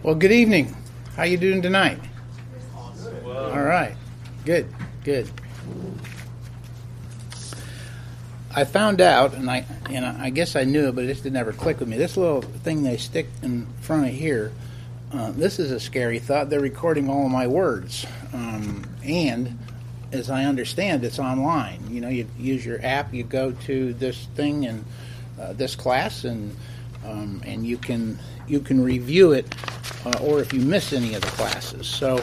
Well, good evening. How you doing tonight? All right. Good. Good. I found out, and I and I guess I knew it, but it just didn't ever click with me. This little thing they stick in front of here. Uh, this is a scary thought. They're recording all of my words, um, and as I understand, it's online. You know, you use your app, you go to this thing and uh, this class, and um, and you can you can review it, uh, or if you miss any of the classes. So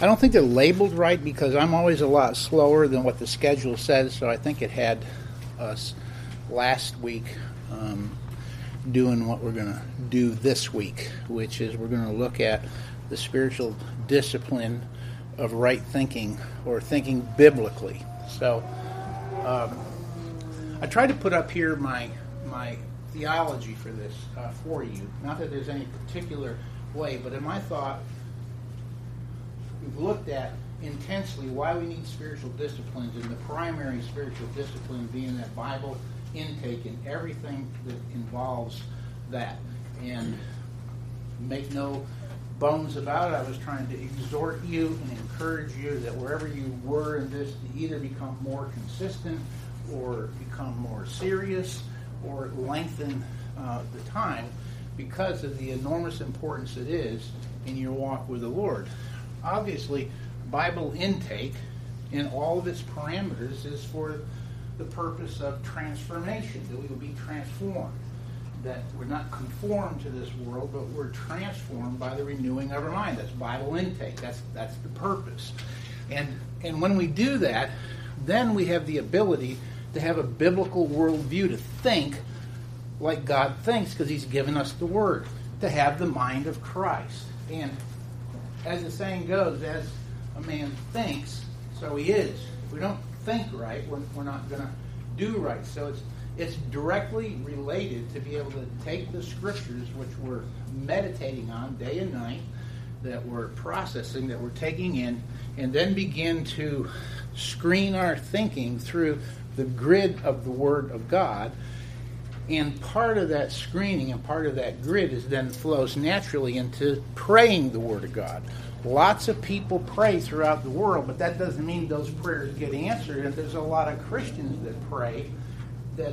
I don't think they're labeled right because I'm always a lot slower than what the schedule says. So I think it had us last week um, doing what we're going to do this week, which is we're going to look at the spiritual discipline of right thinking or thinking biblically. So um, I tried to put up here my my theology for this uh, for you. Not that there's any particular way, but in my thought, we've looked at intensely why we need spiritual disciplines, and the primary spiritual discipline being that Bible intake and everything that involves that. And make no bones about it, I was trying to exhort you and encourage you that wherever you were in this, to either become more consistent or become more serious or lengthen uh, the time because of the enormous importance it is in your walk with the Lord. Obviously, Bible intake in all of its parameters is for the purpose of transformation, that we will be transformed. That we're not conformed to this world, but we're transformed by the renewing of our mind. That's Bible intake. That's that's the purpose. And and when we do that, then we have the ability to have a biblical worldview, to think like God thinks, because He's given us the Word, to have the mind of Christ. And as the saying goes, as a man thinks, so he is. If we don't think right, we're, we're not going to do right. So it's it's directly related to be able to take the scriptures, which we're meditating on day and night, that we're processing, that we're taking in, and then begin to screen our thinking through the grid of the Word of God. And part of that screening and part of that grid is then flows naturally into praying the Word of God. Lots of people pray throughout the world, but that doesn't mean those prayers get answered. And there's a lot of Christians that pray that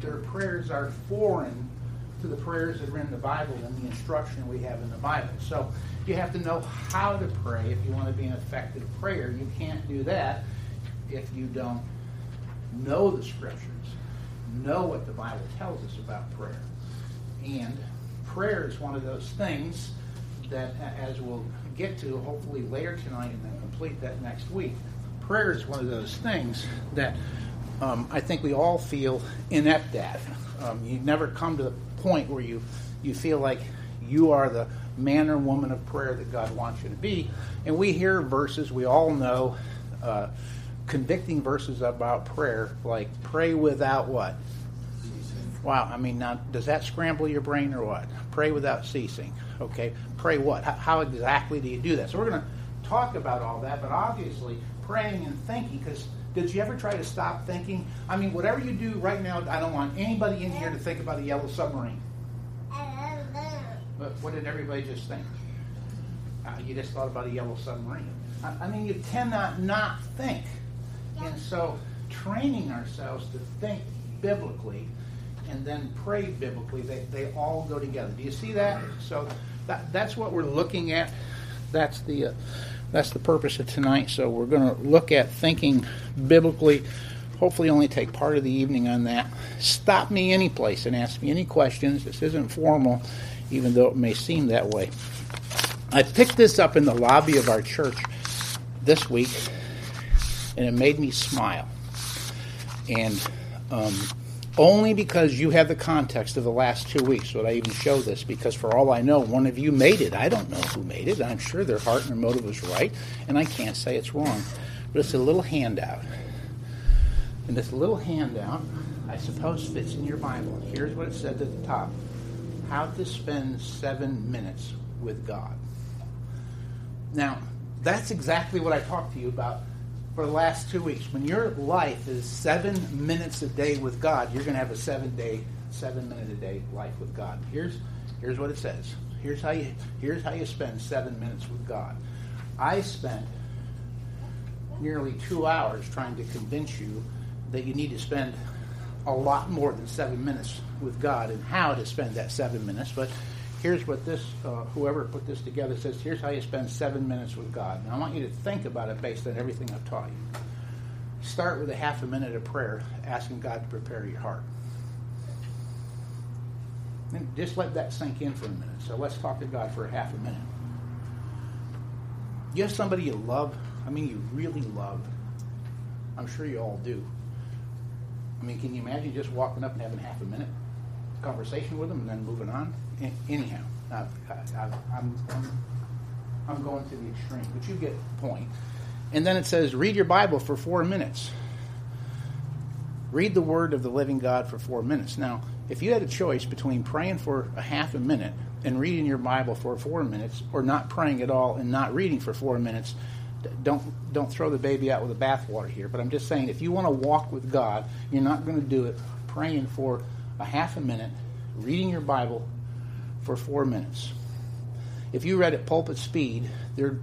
their prayers are foreign to the prayers that are in the Bible and the instruction we have in the Bible. So you have to know how to pray if you want to be an effective prayer. You can't do that if you don't know the scriptures, know what the Bible tells us about prayer. And prayer is one of those things that, as we'll get to hopefully later tonight and then complete that next week, prayer is one of those things that um, I think we all feel inept at. Um, you never come to the point where you, you feel like you are the man or woman of prayer that God wants you to be. And we hear verses we all know, uh, convicting verses about prayer, like pray without what? Wow, I mean, now, does that scramble your brain or what? Pray without ceasing. Okay, pray what? How, how exactly do you do that? So we're going to talk about all that, but obviously praying and thinking, because did you ever try to stop thinking? I mean, whatever you do right now, I don't want anybody in here to think about a yellow submarine. But what did everybody just think? Uh, you just thought about a yellow submarine. I, I mean, you cannot not think. And so, training ourselves to think biblically and then pray biblically, they, they all go together. Do you see that? So, that, that's what we're looking at. That's the. Uh, that's the purpose of tonight. So we're going to look at thinking biblically. Hopefully, only take part of the evening on that. Stop me any place and ask me any questions. This isn't formal, even though it may seem that way. I picked this up in the lobby of our church this week, and it made me smile. And um, only because you have the context of the last two weeks would I even show this, because for all I know, one of you made it. I don't know who made it. I'm sure their heart and their motive was right, and I can't say it's wrong. But it's a little handout. And this little handout, I suppose, fits in your Bible. Here's what it said at the top How to spend seven minutes with God. Now, that's exactly what I talked to you about for the last two weeks. When your life is seven minutes a day with God, you're going to have a seven day, seven minute a day life with God. Here's here's what it says. Here's how you here's how you spend seven minutes with God. I spent nearly two hours trying to convince you that you need to spend a lot more than seven minutes with God and how to spend that seven minutes. But here's what this uh, whoever put this together says. Here's how you spend seven minutes with God. And I want you to think about it based on everything I've taught you. Start with a half a minute of prayer, asking God to prepare your heart. And just let that sink in for a minute. So let's talk to God for a half a minute. You have somebody you love, I mean, you really love. I'm sure you all do. I mean, can you imagine just walking up and having half a minute conversation with them and then moving on? Anyhow, I, am I'm going to the extreme, but you get the point. And then it says, read your Bible for four minutes. Read the Word of the living God for four minutes. Now, if you had a choice between praying for a half a minute and reading your Bible for four minutes, or not praying at all and not reading for four minutes, don't don't throw the baby out with the bathwater here. But I'm just saying, if you want to walk with God, you're not going to do it praying for a half a minute, reading your Bible for four minutes. If you read at pulpit speed, there.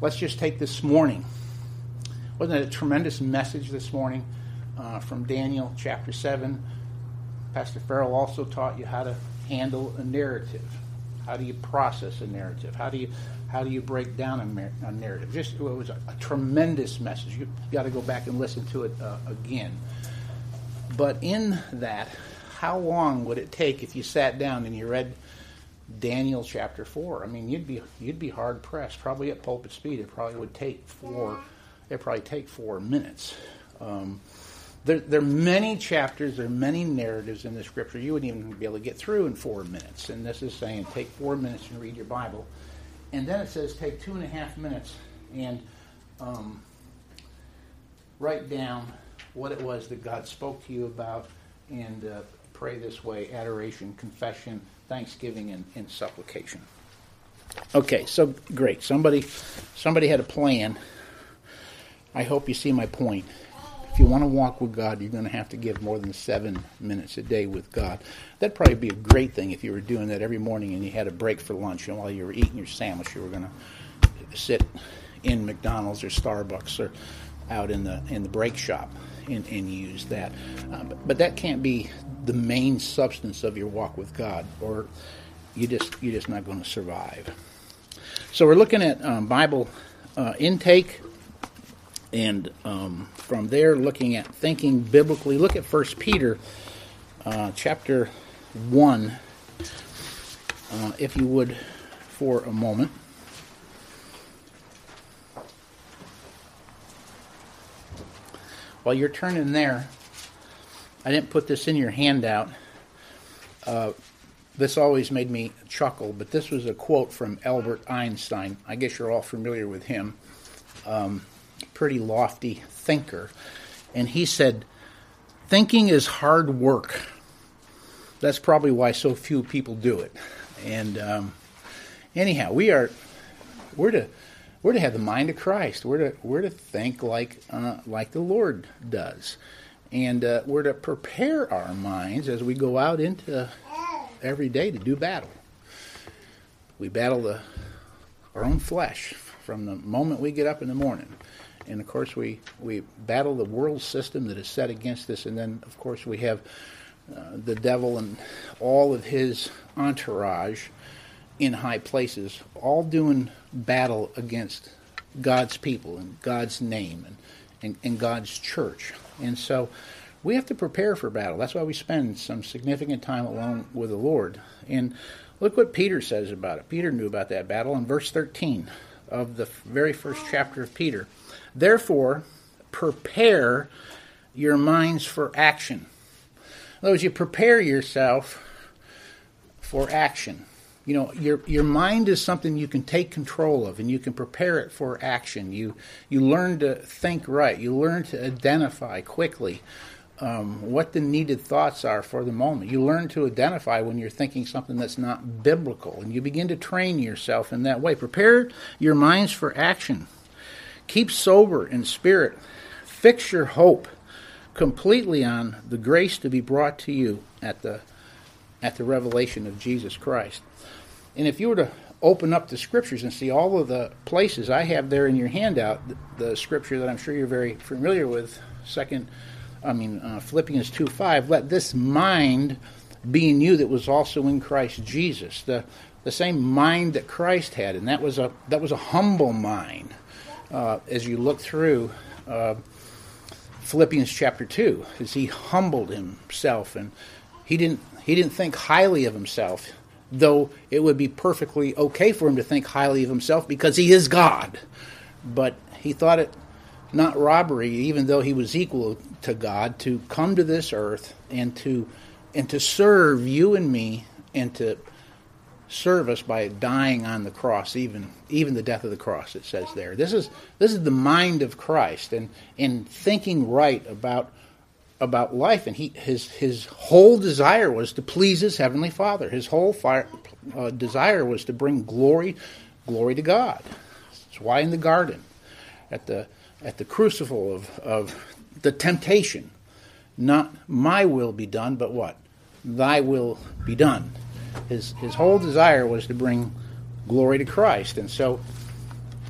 Let's just take this morning. Wasn't it a tremendous message this morning uh, from Daniel chapter seven? Pastor Farrell also taught you how to handle a narrative. How do you process a narrative? How do you how do you break down a, mer- a narrative? Just it was a, a, tremendous message. You got to go back and listen to it uh, again. But in that, how long would it take if you sat down and you read Daniel chapter four? I mean, you'd be you'd be hard pressed. Probably at pulpit speed, it probably would take four. It probably take four minutes. Um, there, there, are many chapters, there are many narratives in the scripture you wouldn't even be able to get through in four minutes. And this is saying take four minutes and read your Bible. And then it says take two and a half minutes and um, write down what it was that God spoke to you about and uh, pray this way adoration, confession, thanksgiving, and, and supplication. Okay, so great. Somebody, somebody had a plan. I hope you see my point If you want to walk with God, you're going to have to give more than seven minutes a day with God. That'd probably be a great thing if you were doing that every morning and you had a break for lunch, and while you were eating your sandwich, you were going to sit in McDonald's or Starbucks or out in the in the break shop and, and use that. But, but that can't be the main substance of your walk with God, or you just you're just not going to survive. So we're looking at um, Bible uh, intake and um, from there, looking at thinking biblically, look at First Peter uh, chapter one, uh, if you would, for a moment. While you're turning there, I didn't put this in your handout. Uh, this always made me chuckle, but this was a quote from Albert Einstein. I guess you're all familiar with him. Um, pretty lofty thinker. And he said, Thinking is hard work. That's probably why so few people do it. And um, anyhow, we are we're to we're to have the mind of Christ. We're to we're to think like uh, like the Lord does, and uh, we're to prepare our minds as we go out into every day to do battle. We battle the our own flesh from the moment we get up in the morning. And of course we we battle the world system that is set against us, and then of course we have uh, the devil and all of his entourage in high places, all doing battle against God's people and God's name and, and, and God's church, and so we have to prepare for battle. That's why we spend some significant time alone with the Lord. And look what Peter says about it. Peter knew about that battle in verse 13 of the very first chapter of Peter. Therefore, prepare your minds for action. In other words, you prepare yourself for action. You know, your your mind is something you can take control of, and you can prepare it for action. You you learn to think right. You learn to identify quickly um, what the needed thoughts are for the moment. You learn to identify when you're thinking something that's not biblical, and you begin to train yourself in that way. Prepare your minds for action. Keep sober in spirit. Fix your hope completely on the grace to be brought to you at the at the revelation of Jesus Christ. And if you were to open up the scriptures and see all of the places I have there in your handout, the, the scripture that I'm sure you're very familiar with, second, I mean uh, Philippians two five. Let this mind be in you that was also in Christ Jesus. The the same mind that Christ had, and that was a that was a humble mind. Uh, as you look through uh, Philippians chapter two, as he humbled himself and he didn't he didn't think highly of himself though it would be perfectly okay for him to think highly of himself because he is God. But he thought it not robbery, even though he was equal to God, to come to this earth and to and to serve you and me and to serve us by dying on the cross, even even the death of the cross. It says there. This is this is the mind of Christ and in thinking right about about life, and he his his whole desire was to please his heavenly Father. His whole fire, uh, desire was to bring glory glory to God. That's why in the garden, at the at the crucible of of the temptation, not my will be done, but what Thy will be done. His his whole desire was to bring glory to Christ, and so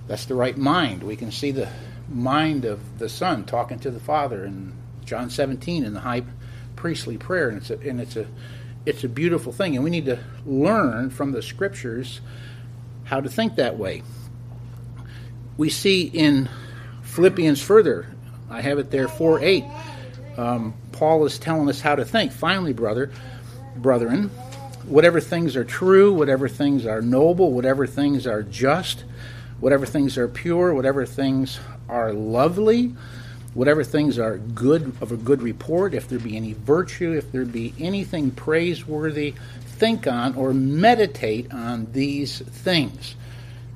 that's the right mind. We can see the mind of the Son talking to the Father and John 17 in the high priestly prayer, and it's a, and it's a it's a beautiful thing, and we need to learn from the scriptures how to think that way. We see in Philippians further, I have it there 4 8. Um, Paul is telling us how to think. Finally, brother, brethren, whatever things are true, whatever things are noble, whatever things are just, whatever things are pure, whatever things are lovely, whatever things are good of a good report, if there be any virtue, if there be anything praiseworthy, think on or meditate on these things.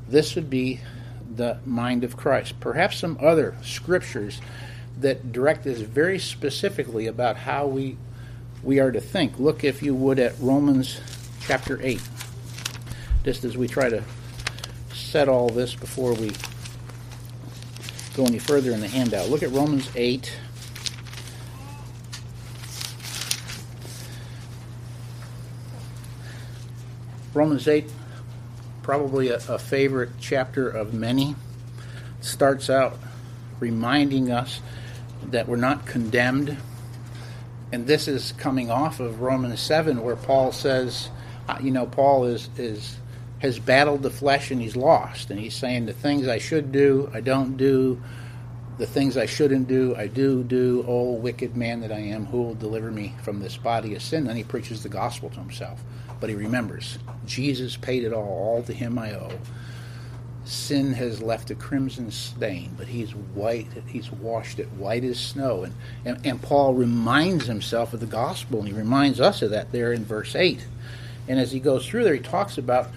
This would be the mind of Christ. Perhaps some other scriptures that direct us very specifically about how we we are to think. Look, if you would, at Romans chapter 8, just as we try to set all this before we go any further in the handout. Look at Romans 8. Romans 8, probably a, a favorite chapter of many, starts out reminding us that we're not condemned. And this is coming off of Romans 7, where Paul says, uh, you know, Paul is, is has battled the flesh and he's lost. And he's saying the things I should do, I don't do. The things I shouldn't do, I do do. Oh, wicked man that I am, who will deliver me from this body of sin? Then he preaches the gospel to himself. But he remembers Jesus paid it all. All to him I owe. Sin has left a crimson stain, but he's white. He's washed it white as snow. And, and, and Paul reminds himself of the gospel, and he reminds us of that there in verse 8. And as he goes through there, he talks about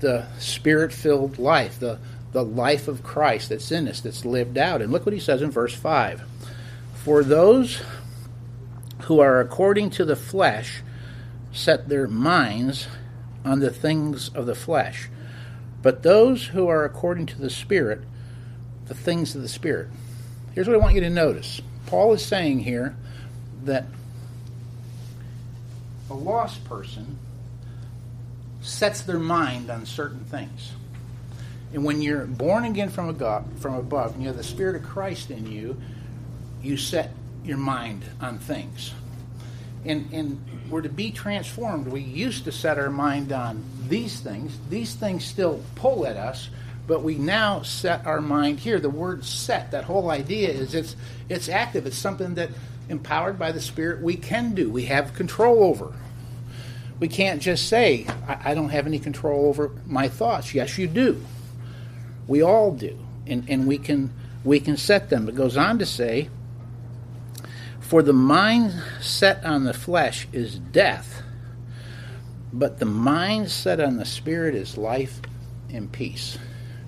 the spirit filled life, the, the life of Christ that's in us, that's lived out. And look what he says in verse 5 For those who are according to the flesh set their minds on the things of the flesh, but those who are according to the Spirit, the things of the Spirit. Here's what I want you to notice Paul is saying here that a lost person sets their mind on certain things. And when you're born again from above, from above, and you have the Spirit of Christ in you, you set your mind on things. And, and we're to be transformed. We used to set our mind on these things. These things still pull at us, but we now set our mind here. The word set, that whole idea is it's it's active. It's something that empowered by the Spirit we can do. We have control over. We can't just say, I, I don't have any control over my thoughts. Yes, you do. We all do. And, and we can we can set them. It goes on to say, For the mind set on the flesh is death, but the mind set on the spirit is life and peace.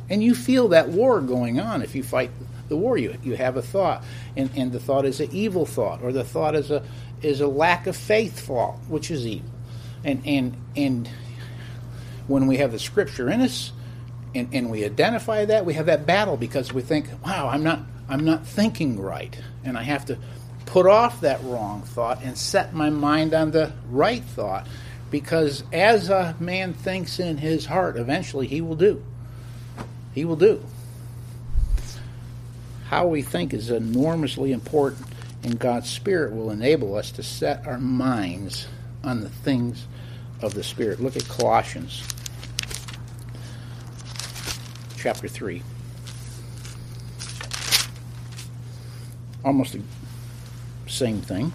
And you feel that war going on if you fight the war. You, you have a thought, and, and the thought is an evil thought, or the thought is a is a lack of faith thought, which is evil and and and when we have the scripture in us and, and we identify that we have that battle because we think wow i'm not i'm not thinking right and i have to put off that wrong thought and set my mind on the right thought Because as a man thinks in his heart, eventually he will do. He will do. How we think is enormously important, and God's Spirit will enable us to set our minds on the things of the Spirit. Look at Colossians chapter 3. Almost the same thing.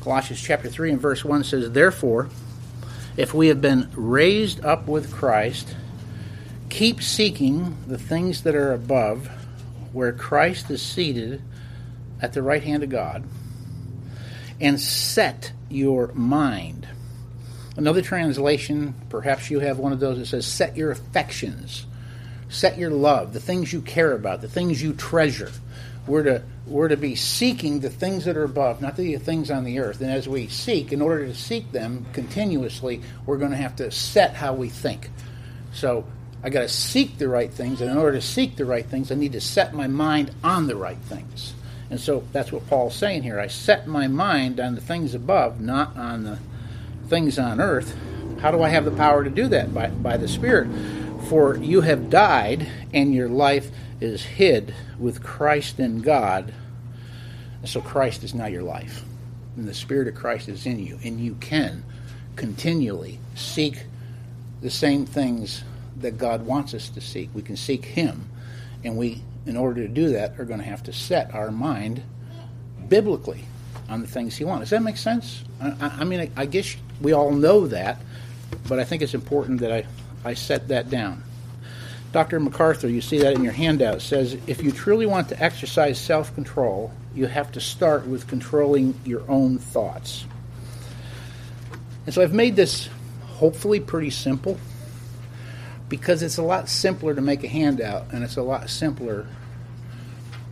Colossians chapter 3 and verse 1 says, Therefore, if we have been raised up with Christ, keep seeking the things that are above, where Christ is seated at the right hand of God, and set your mind. Another translation, perhaps you have one of those that says, Set your affections, set your love, the things you care about, the things you treasure. We're to we're to be seeking the things that are above, not the things on the earth. And as we seek, in order to seek them continuously, we're going to have to set how we think. So I got to seek the right things, and in order to seek the right things, I need to set my mind on the right things. And so that's what Paul's saying here. I set my mind on the things above, not on the things on earth. How do I have the power to do that? By, by the Spirit. For you have died, and your life is hid with Christ in God. So Christ is now your life. And the Spirit of Christ is in you. And you can continually seek the same things that God wants us to seek. We can seek Him. And we, in order to do that, are going to have to set our mind biblically on the things He wants. Does that make sense? I, I mean, I, I guess we all know that, but I think it's important that I, I set that down. Dr. MacArthur, you see that in your handout, says if you truly want to exercise self control, you have to start with controlling your own thoughts. And so I've made this hopefully pretty simple because it's a lot simpler to make a handout and it's a lot simpler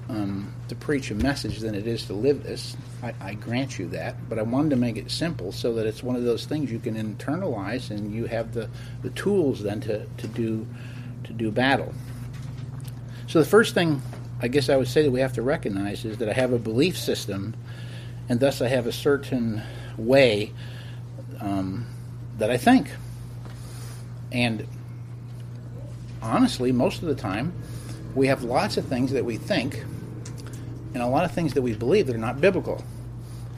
um, to preach a message than it is to live this. I, I, grant you that, but I wanted to make it simple so that it's one of those things you can internalize and you have the, the tools then to, to do to do battle. So the first thing I guess I would say that we have to recognize is that I have a belief system, and thus I have a certain way um, that I think. And honestly, most of the time, we have lots of things that we think, and a lot of things that we believe that are not biblical.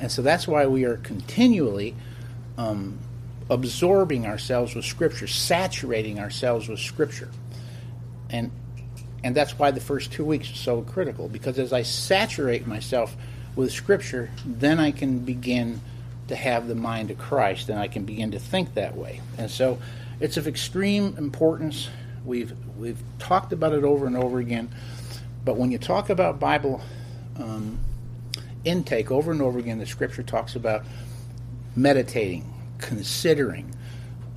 And so that's why we are continually um, absorbing ourselves with Scripture, saturating ourselves with Scripture and and that's why the first two weeks are so critical because as I saturate myself with Scripture, then I can begin to have the mind of Christ, and I can begin to think that way. And so, it's of extreme importance. We've we've talked about it over and over again, but when you talk about Bible um, intake over and over again, the Scripture talks about meditating, considering,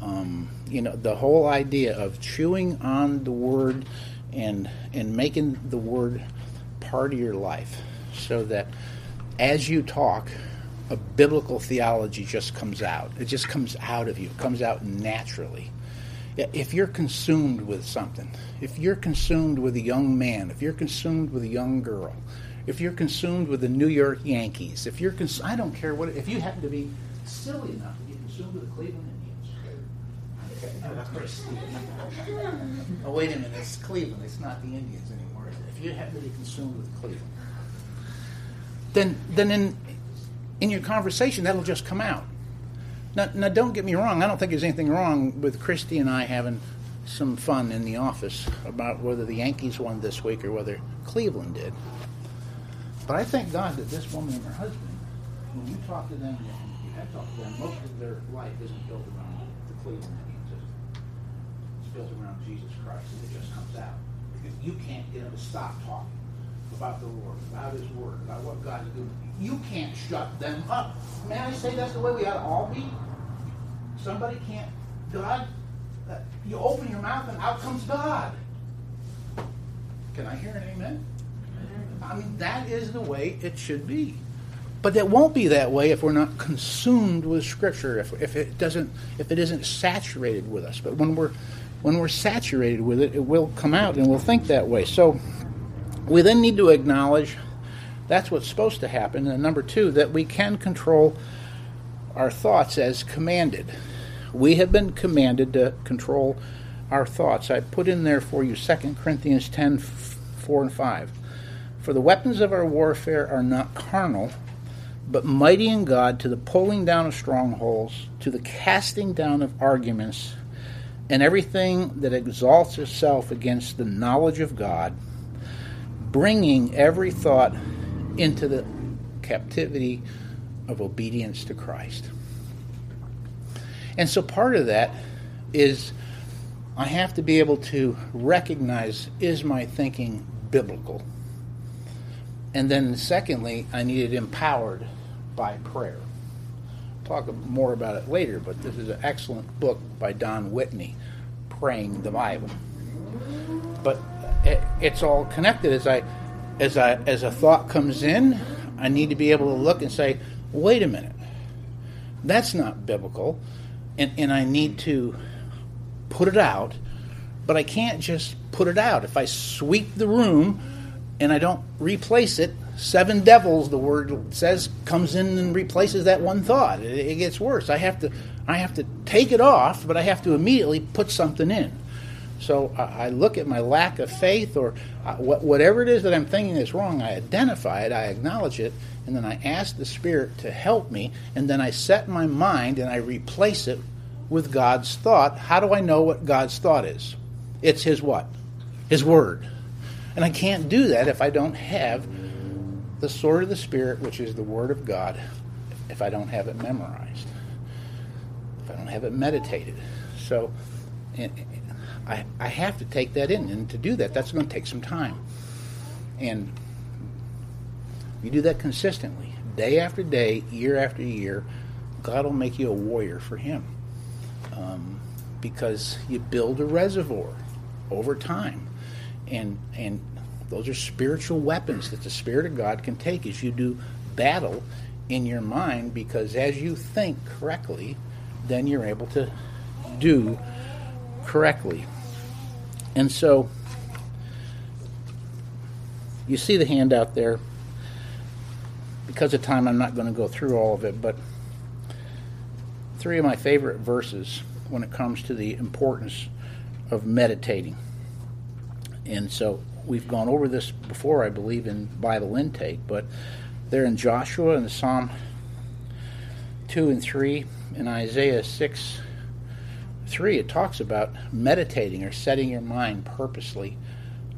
um, you know, the whole idea of chewing on the word and and making the word part of your life, so that as you talk, a biblical theology just comes out. It just comes out of you. It comes out naturally. If you're consumed with something, if you're consumed with a young man, if you're consumed with a young girl, if you're consumed with the New York Yankees, if you're cons- I don't care what if you happen to be silly enough to be consumed with the Cleveland oh, wait a minute. It's Cleveland. It's not the Indians anymore. If you happen to be consumed with Cleveland, then then in in your conversation that'll just come out. Now, now, don't get me wrong. I don't think there's anything wrong with Christy and I having some fun in the office about whether the Yankees won this week or whether Cleveland did. But I thank God that this woman and her husband, when you talk to them, you have talked to them, most of their life isn't built around the Cleveland Indians. It's built around Jesus Christ, and it just comes out. Because you can't get them to stop talking about the Lord, about His Word, about what God is doing. You can't shut them up. May I say that's the way we ought to all be? Somebody can't. God, uh, you open your mouth and out comes God. Can I hear an amen? I mean, that is the way it should be. But it won't be that way if we're not consumed with Scripture, if, if it doesn't, if it isn't saturated with us. But when we're when we're saturated with it, it will come out and we'll think that way. So we then need to acknowledge That's what's supposed to happen. And number two, that we can control our thoughts as commanded. We have been commanded to control our thoughts. I put in there for you 2 Corinthians 10 4 and 5. For the weapons of our warfare are not carnal, but mighty in God to the pulling down of strongholds, to the casting down of arguments, and everything that exalts itself against the knowledge of God, bringing every thought into the captivity of obedience to Christ. And so part of that is I have to be able to recognize is my thinking biblical? And then, secondly, I need it empowered by prayer. I'll talk more about it later, but this is an excellent book by Don Whitney, Praying the Bible. But it's all connected. As I, as I, as a thought comes in, I need to be able to look and say, "Wait a minute, that's not biblical," and and I need to put it out. But I can't just put it out. If I sweep the room and I don't replace it, seven devils, the word says, comes in and replaces that one thought. It, it, gets worse. I have to, I have to take it off, but I have to immediately put something in. So I, I look at my lack of faith, or uh, whatever it is that I'm thinking is wrong. I identify it, I acknowledge it, and then I ask the Spirit to help me, and then I set my mind and I replace it with God's thought. How do I know what God's thought is? It's His what? His Word. And I can't do that if I don't have the sword of the Spirit, which is the Word of God, if I don't have it memorized, if I don't have it meditated. So I, I have to take that in. And to do that, that's going to take some time. And you do that consistently, day after day, year after year, God will make you a warrior for Him. Um, because you build a reservoir over time and and those are spiritual weapons that the Spirit of God can take as you do battle in your mind because as you think correctly, then you're able to do correctly. And so you see the handout there. Because of time, I'm not going to go through all of it, but three of my favorite verses when it comes to the importance of meditating. And so we've gone over this before, I believe, in Bible intake, but they're in Joshua and the Psalm 2 and 3 and Isaiah 6 3, it talks about meditating or setting your mind purposely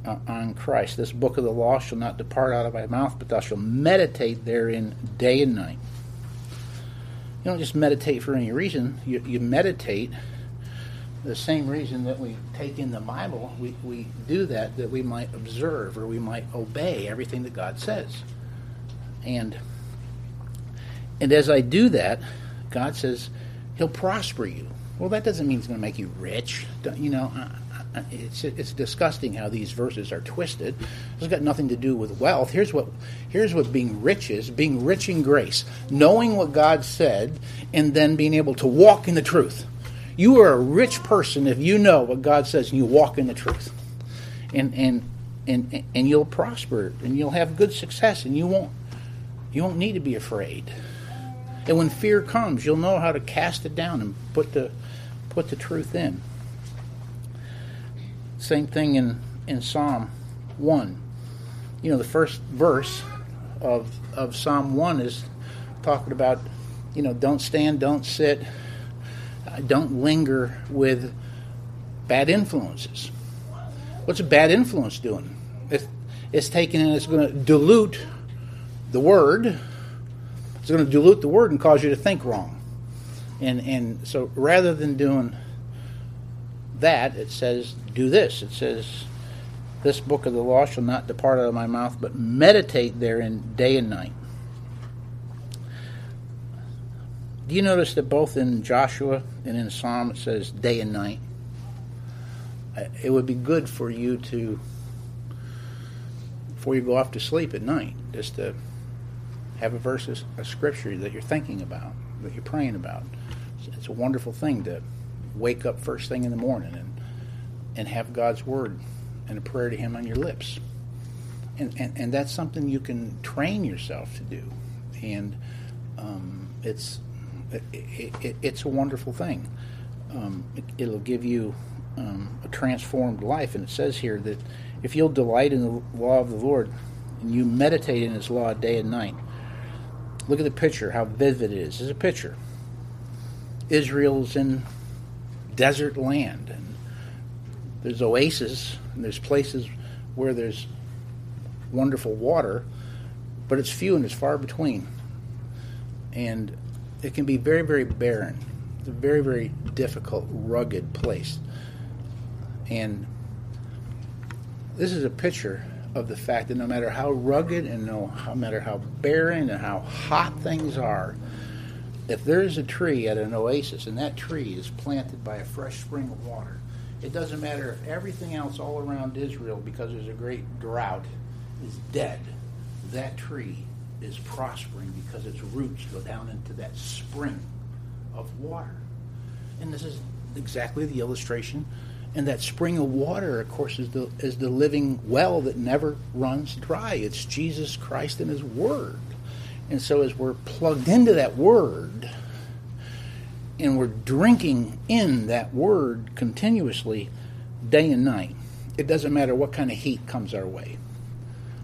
uh, on Christ. This book of the law shall not depart out of thy mouth, but thou shalt meditate therein day and night. You don't just meditate for any reason, you, you meditate the same reason that we take in the Bible, we, we do that that we might observe or we might obey everything that God says. And and as I do that, God says He'll prosper you. Well, that doesn't mean it's going to make you rich. You know, it's it's disgusting how these verses are twisted. It's got nothing to do with wealth. Here's what here's what being rich is: being rich in grace, knowing what God said, and then being able to walk in the truth. You are a rich person if you know what God says and you walk in the truth. And and and and you'll prosper and you'll have good success and you won't you won't need to be afraid. And when fear comes, you'll know how to cast it down and put the put the truth in. Same thing in in Psalm 1. You know, the first verse of of Psalm 1 is talking about, you know, don't stand, don't sit, don't linger with bad influences. What's a bad influence doing? It's, it's taking and it's going to dilute the word. It's going to dilute the word and cause you to think wrong. And and so rather than doing that, it says do this. It says this book of the law shall not depart out of my mouth, but meditate therein day and night Do you notice that both in Joshua and in Psalm it says day and night? Uh, it would be good for you to, before you go off to sleep at night, just to have a verse of scripture that you're thinking about, that you're praying about. It's a wonderful thing to wake up first thing in the morning and and have God's word and a prayer to Him on your lips, and, and, and that's something you can train yourself to do, and um, it's it, it, it's a wonderful thing. Um, it, will give you um, a transformed life, and it says here that if you'll delight in the law of the Lord and you meditate in His law day and night, look at the picture, how vivid it is. It's a picture. Israel's in desert land, and there's oases, and there's places where there's wonderful water, but it's few and it's far between. And it can be very, very barren. It's a very, very difficult, rugged place. And this is a picture of the fact that no matter how rugged and no matter how barren and how hot things are, if there's a tree at an oasis and that tree is planted by a fresh spring of water, it doesn't matter if everything else all around Israel, because there's a great drought, is dead. That tree is prospering because its roots go down into that spring of water. And this is exactly the illustration. And that spring of water, of course, is the, is the living well that never runs dry. It's Jesus Christ and His Word. And so, as we're plugged into that Word and we're drinking in that Word continuously, day and night, it doesn't matter what kind of heat comes our way.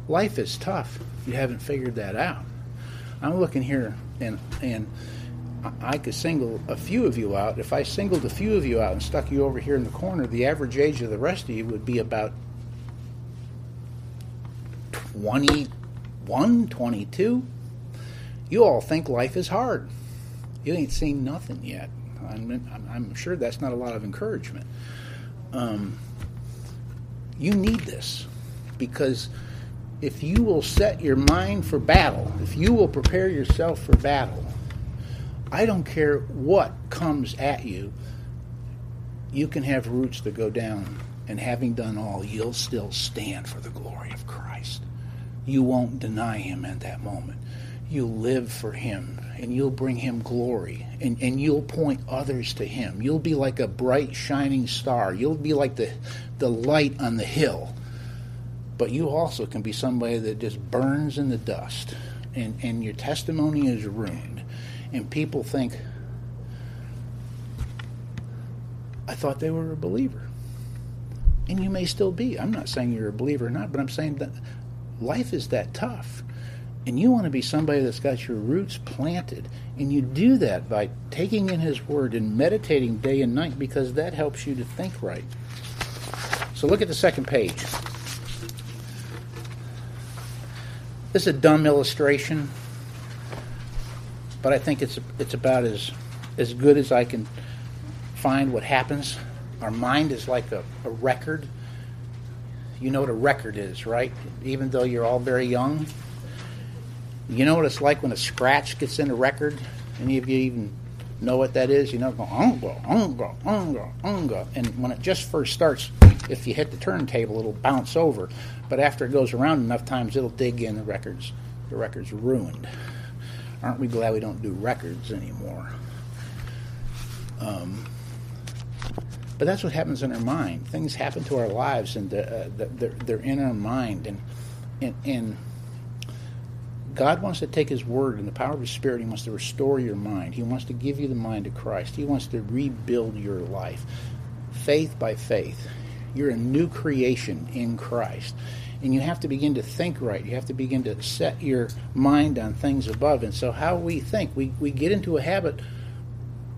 Life is tough you haven't figured that out. I'm looking here, and and I could single a few of you out. If I singled a few of you out and stuck you over here in the corner, the average age of the rest of you would be about 21, 22. You all think life is hard. You ain't seen nothing yet. I'm, I'm, sure that's not a lot of encouragement. Um, you need this because if you will set your mind for battle, if you will prepare yourself for battle, I don't care what comes at you, you can have roots that go down, and having done all, you'll still stand for the glory of Christ. You won't deny Him at that moment. You'll live for Him, and you'll bring Him glory, and, and you'll point others to Him. You'll be like a bright, shining star. You'll be like the, the light on the hill but you also can be somebody that just burns in the dust and, and your testimony is ruined. And people think, I thought they were a believer. And you may still be. I'm not saying you're a believer or not, but I'm saying that life is that tough. And you want to be somebody that's got your roots planted. And you do that by taking in His Word and meditating day and night because that helps you to think right. So look at the second page. This is a dumb illustration, but I think it's it's about as as good as I can find what happens. Our mind is like a, a record. You know what a record is, right? Even though you're all very young. You know what it's like when a scratch gets in a record? Any of you even know what that is? You know, go unga, unga, unga, unga. And when it just first starts, if you hit the turntable, it'll bounce over. But after it goes around enough times, it'll dig in. The records, the records ruined. Aren't we glad we don't do records anymore? Um, but that's what happens in our mind. Things happen to our lives, and uh, they're, they're in our mind. And, and, and God wants to take His Word and the power of His Spirit. He wants to restore your mind. He wants to give you the mind of Christ. He wants to rebuild your life, faith by faith. You're a new creation in Christ. And you have to begin to think right. You have to begin to set your mind on things above. And so, how we think, we, we get into a habit,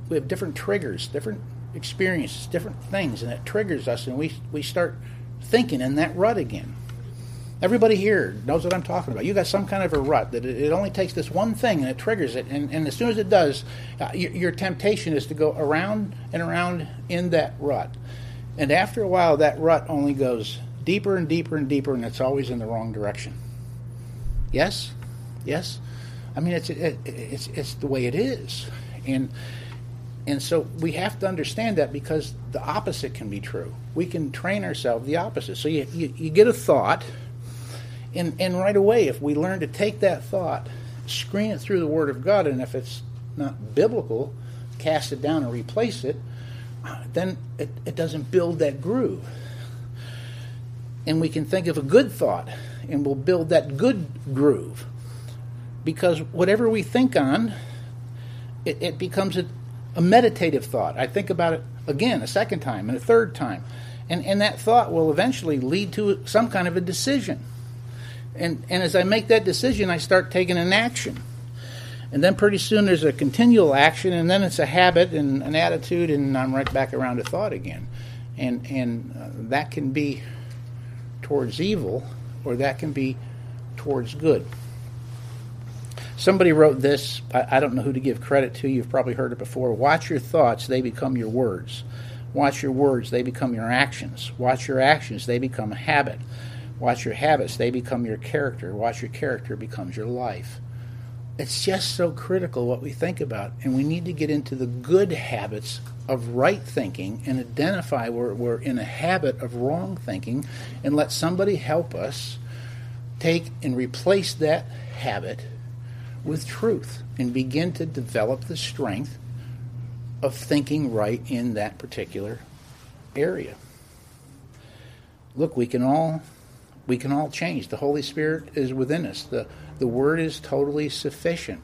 we have different triggers, different experiences, different things, and it triggers us, and we, we start thinking in that rut again. Everybody here knows what I'm talking about. You got some kind of a rut that it, only takes this one thing and it triggers it, and, and as soon as it does, uh, your, your temptation is to go around and around in that rut. And after a while, that rut only goes deeper and deeper and deeper, and it's always in the wrong direction. Yes, yes. I mean, it's it, it's it's the way it is, and and so we have to understand that because the opposite can be true. We can train ourselves the opposite. So you you, you get a thought, and and right away, if we learn to take that thought, screen it through the Word of God, and if it's not biblical, cast it down and replace it then it, it doesn't build that groove. and we can think of a good thought and we'll build that good groove. Because whatever we think on, it, it becomes a, a meditative thought. I think about it again a second time and a third time. And, and that thought will eventually lead to some kind of a decision. And, and as I make that decision, I start taking an action. And then pretty soon there's a continual action, and then it's a habit and an attitude, and I'm right back around to thought again. And, and uh, that can be towards evil, or that can be towards good. Somebody wrote this. I, I, don't know who to give credit to. You've probably heard it before. Watch your thoughts, they become your words. Watch your words, they become your actions. Watch your actions, they become a habit. Watch your habits, they become your character. Watch your character, becomes your life. It's just so critical what we think about, and we need to get into the good habits of right thinking and identify where we're in a habit of wrong thinking and let somebody help us take and replace that habit with truth and begin to develop the strength of thinking right in that particular area. Look, we can all we can all change. The Holy Spirit is within us. The the word is totally sufficient.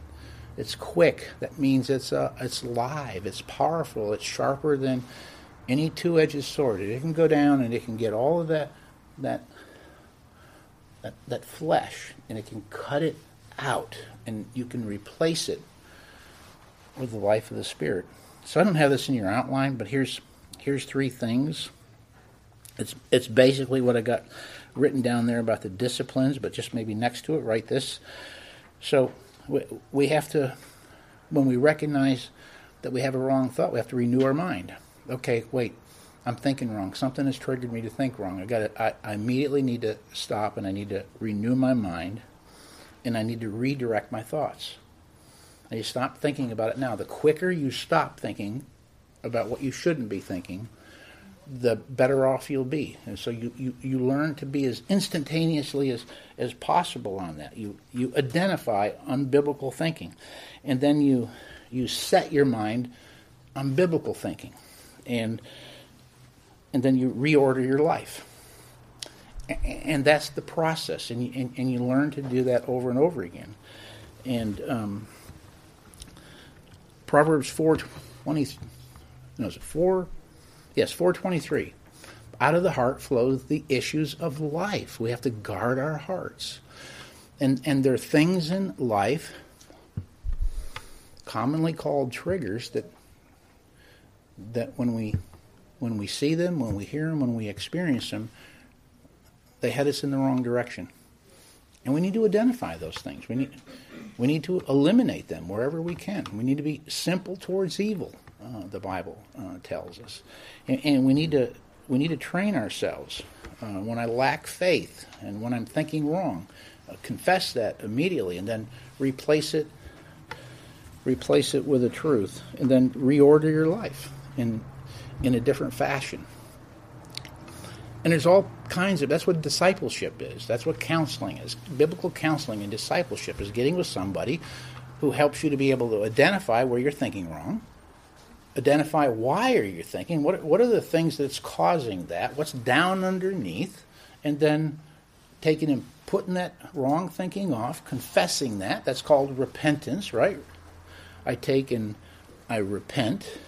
It's quick. That means it's uh, it's live. It's powerful. It's sharper than any two-edged sword. It can go down and it can get all of that that that, that flesh and it can cut it out and you can replace it with the life of the Spirit. So I don't have this in your outline, but here's here's three things. It's it's basically what I got written down there about the disciplines, but just maybe next to it, write this. So we, we have to, when we recognize that we have a wrong thought, we have to renew our mind. Okay, wait, I'm thinking wrong. Something has triggered me to think wrong. I got I, I immediately need to stop and I need to renew my mind and I need to redirect my thoughts. And you stop thinking about it now. The quicker you stop thinking about what you shouldn't be thinking, the better off you'll be. And so you, you, you learn to be as instantaneously as, as possible on that. You, you identify unbiblical thinking. And then you, you set your mind on biblical thinking. And, and then you reorder your life and that's the process, and you, and, and, you learn to do that over and over again. And um, Proverbs four twenty, no, is it four? Yes, four twenty three. Out of the heart flows the issues of life. We have to guard our hearts, and and there are things in life, commonly called triggers, that that when we when we see them, when we hear them, when we experience them they head us in the wrong direction. And we need to identify those things. We need, we need to eliminate them wherever we can. We need to be simple towards evil, uh, the Bible uh, tells us. And, and, we, need to, we need to train ourselves. Uh, when I lack faith and when I'm thinking wrong, uh, confess that immediately and then replace it replace it with a truth and then reorder your life in in a different fashion and there's all kinds of that's what discipleship is. That's what counseling is. Biblical counseling and discipleship is getting with somebody who helps you to be able to identify where you're thinking wrong, identify why are you thinking, what what are the things that's causing that, what's down underneath, and then taking and putting that wrong thinking off, confessing that. That's called repentance, right? I take and I repent.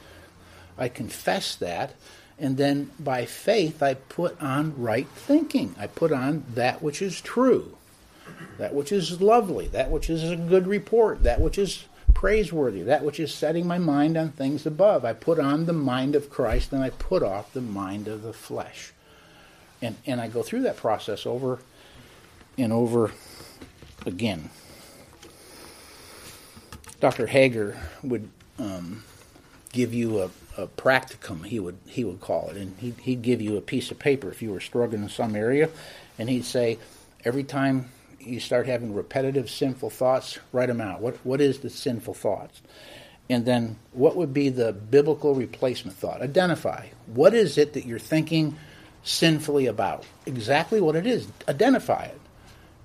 I confess that and then by faith, I put on right thinking. I put on that which is true, that which is lovely, that which is a good report, that which is praiseworthy, that which is setting my mind on things above. I put on the mind of Christ and I put off the mind of the flesh. And, and I go through that process over and over again. Dr. Hager would um, give you a, a practicum he would he would call it, and he'd, he'd give you a piece of paper if you were struggling in some area, and he'd say every time you start having repetitive sinful thoughts, write them out. What what is the sinful thoughts? And then what would be the biblical replacement thought? Identify. What is it that you're thinking sinfully about? Exactly what it is. Identify it.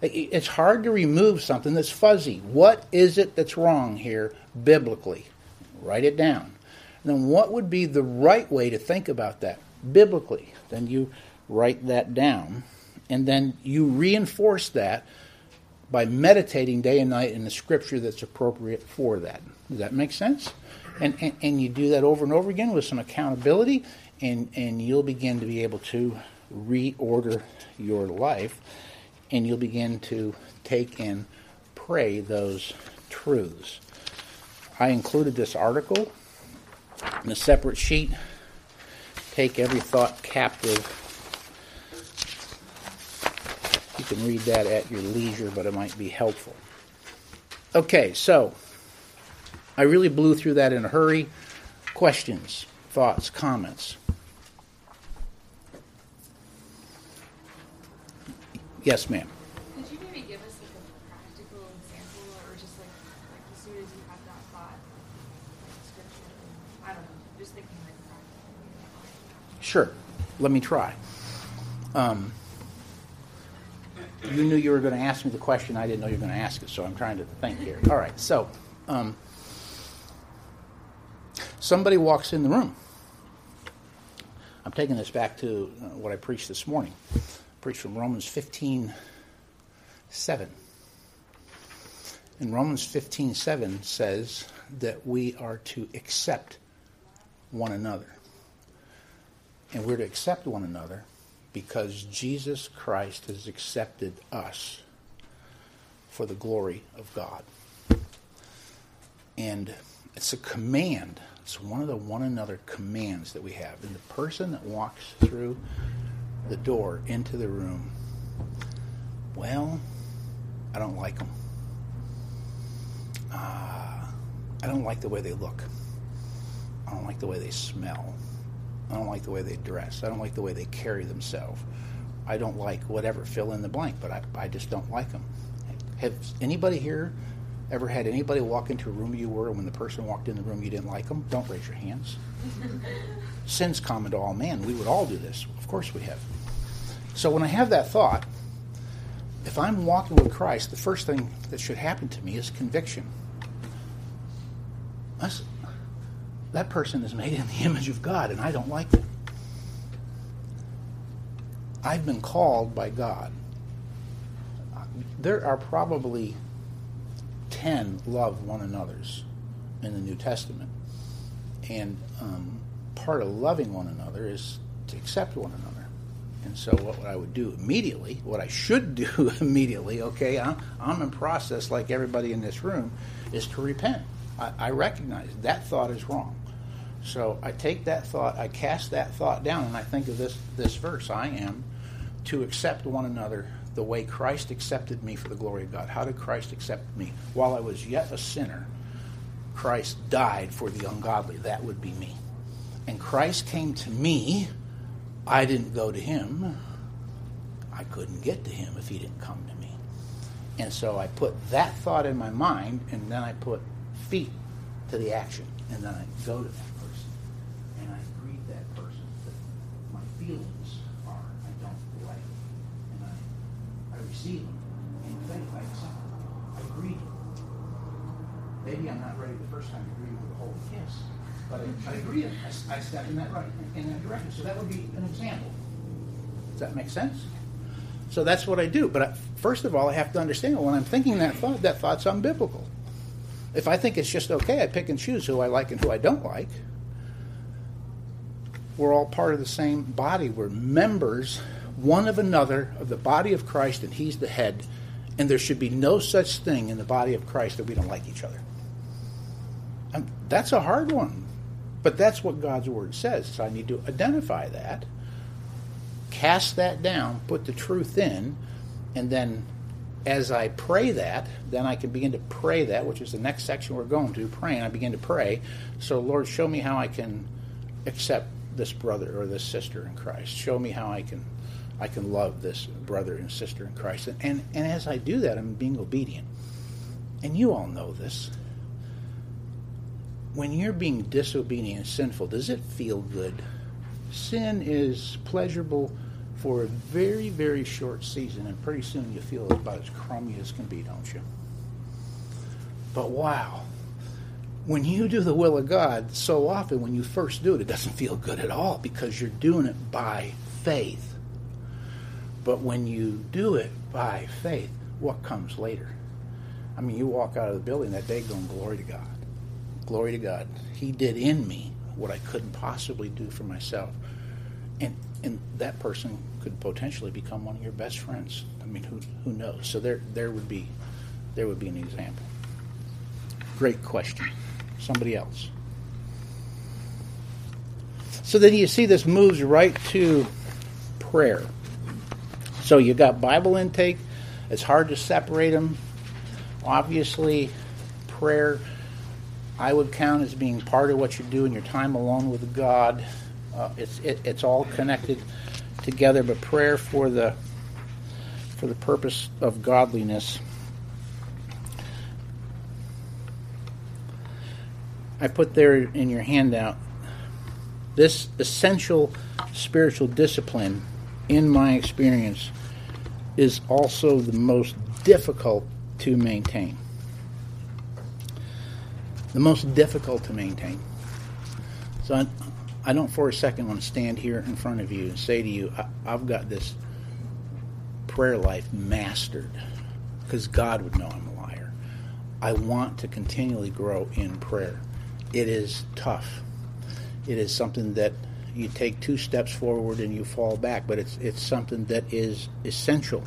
It's hard to remove something that's fuzzy. What is it that's wrong here biblically? Write it down then what would be the right way to think about that biblically? Then you write that down And then you reinforce that by meditating day and night in the scripture that's appropriate for that. Does that make sense? And, and, and you do that over and over again with some accountability, and, and you'll begin to be able to reorder your life, and you'll begin to take and pray those truths. I included this article in a separate sheet. Take every thought captive. You can read that at your leisure, but it might be helpful. Okay, so I really blew through that in a hurry. Questions, thoughts, comments? Yes, ma'am. Could you maybe give us like a practical example, or just like, like as soon as you have that thought, like? I don't know. Just thinking like practical. Sure. Let me try. Um, you knew you were going to ask me the question. I didn't know you were going to ask it, so I'm trying to think here. All right. So, um, somebody walks in the room. I'm taking this back to uh, what I preached this morning. I preached from Romans 15 7. And Romans 15 7 says that we are to accept one another. And we're to accept one another because Jesus Christ has accepted us for the glory of God. And it's a command. It's one of the one another commands that we have. And the person that walks through the door into the room, well, I don't like them. Uh, I don't like the way they look. I don't like the way they smell. I don't like the way they dress. I don't like the way they carry themselves. I don't like whatever, fill in the blank, but I, I just don't like them. Have anybody here ever had anybody walk into a room you were, and when the person walked in the room you didn't like them? Don't raise your hands. Sin's common to all men. We would all do this. Of course we have. So when I have that thought, if I'm walking with Christ, the first thing that should happen to me is conviction. That's, that person is made in the image of God, and I don't like them. I've been called by God. There are probably 10 love one another's in the New Testament. And um, part of loving one another is to accept one another. And so, what I would do immediately, what I should do immediately, okay, I'm, I'm in process like everybody in this room, is to repent. I recognize that thought is wrong. So I take that thought, I cast that thought down, and I think of this, this verse I am to accept one another the way Christ accepted me for the glory of God. How did Christ accept me? While I was yet a sinner, Christ died for the ungodly. That would be me. And Christ came to me. I didn't go to him. I couldn't get to him if he didn't come to me. And so I put that thought in my mind, and then I put feet to the action. And then I go to that person, and I greet that person. That my feelings are I don't like, and I, I receive them in faith. I accept them. I agree. Maybe I'm not ready the first time to agree with a whole kiss, but I, I them. I, I step in that right in that direction. So that would be an example. Does that make sense? So that's what I do. But first of all, I have to understand when I'm thinking that thought, that thought's unbiblical. If I think it's just okay, I pick and choose who I like and who I don't like. We're all part of the same body. We're members, one of another, of the body of Christ, and He's the head. And there should be no such thing in the body of Christ that we don't like each other. And that's a hard one. But that's what God's Word says. So I need to identify that, cast that down, put the truth in, and then as I pray that, then I can begin to pray that, which is the next section we're going to, praying. I begin to pray. So, Lord, show me how I can accept this brother or this sister in Christ. Show me how I can I can love this brother and sister in Christ. And, and, and as I do that, I'm being obedient. And you all know this. When you're being disobedient and sinful, does it feel good? Sin is pleasurable for a very, very short season, and pretty soon you feel about as crummy as can be, don't you? But wow, when you do the will of God, so often when you first do it, it doesn't feel good at all because you're doing it by faith. But when you do it by faith, what comes later? I mean, you walk out of the building that day going, Glory to God. Glory to God. He did in me what I couldn't possibly do for myself. And, and that person could potentially become one of your best friends. I mean, who, who knows? So there, there, would be, there would be an example. Great question. Somebody else. So then you see this moves right to prayer. So you got Bible intake. It's hard to separate them. Obviously, prayer I would count as being part of what you do in your time alone with God. Uh, it's it, it's all connected together, but prayer for the for the purpose of godliness. I put there in your handout this essential spiritual discipline, in my experience, is also the most difficult to maintain. The most difficult to maintain. So I, I don't for a second want to stand here in front of you and say to you, I've got this prayer life mastered because God would know I'm a liar. I want to continually grow in prayer. It is tough. It is something that you take two steps forward and you fall back, but it's it's something that is essential.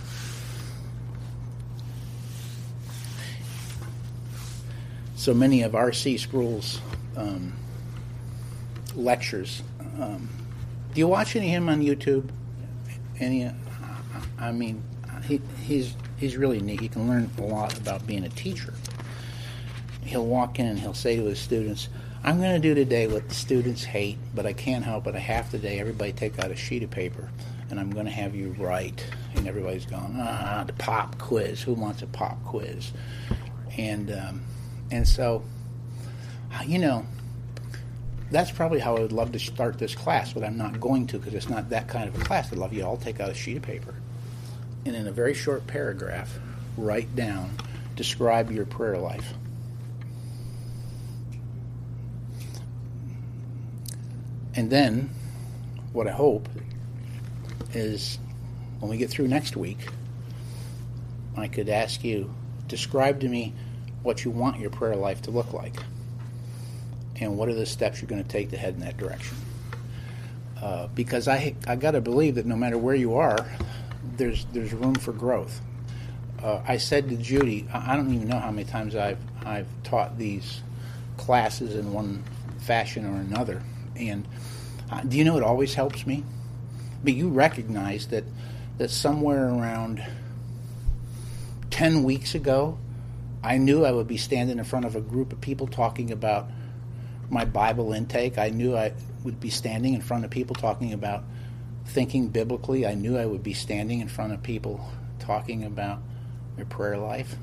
So many of R.C. Sproul's um, lectures. Um, do you watch any of him on YouTube? Any? I mean, he, he's he's really neat. You can learn a lot about being a teacher. He'll walk in and he'll say to his students, I'm going to do today what the students hate, but I can't help it. I have today. Everybody take out a sheet of paper, and I'm going to have you write. And everybody's going, ah, the pop quiz. Who wants a pop quiz? And um, and so, you know, that's probably how I would love to start this class, but I'm not going to because it's not that kind of a class. I'd love you all take out a sheet of paper, and in a very short paragraph, write down, describe your prayer life And then, what I hope is when we get through next week, I could ask you, describe to me what you want your prayer life to look like. And what are the steps you're going to take to head in that direction? Uh, because I I got to believe that no matter where you are, there's there's room for growth. Uh, I said to Judy, I don't even know how many times I've I've taught these classes in one fashion or another, and uh, do you know it always helps me? But you recognize that that somewhere around ten weeks ago, I knew I would be standing in front of a group of people talking about my Bible intake. I knew I would be standing in front of people talking about thinking biblically. I knew I would be standing in front of people talking about their prayer life.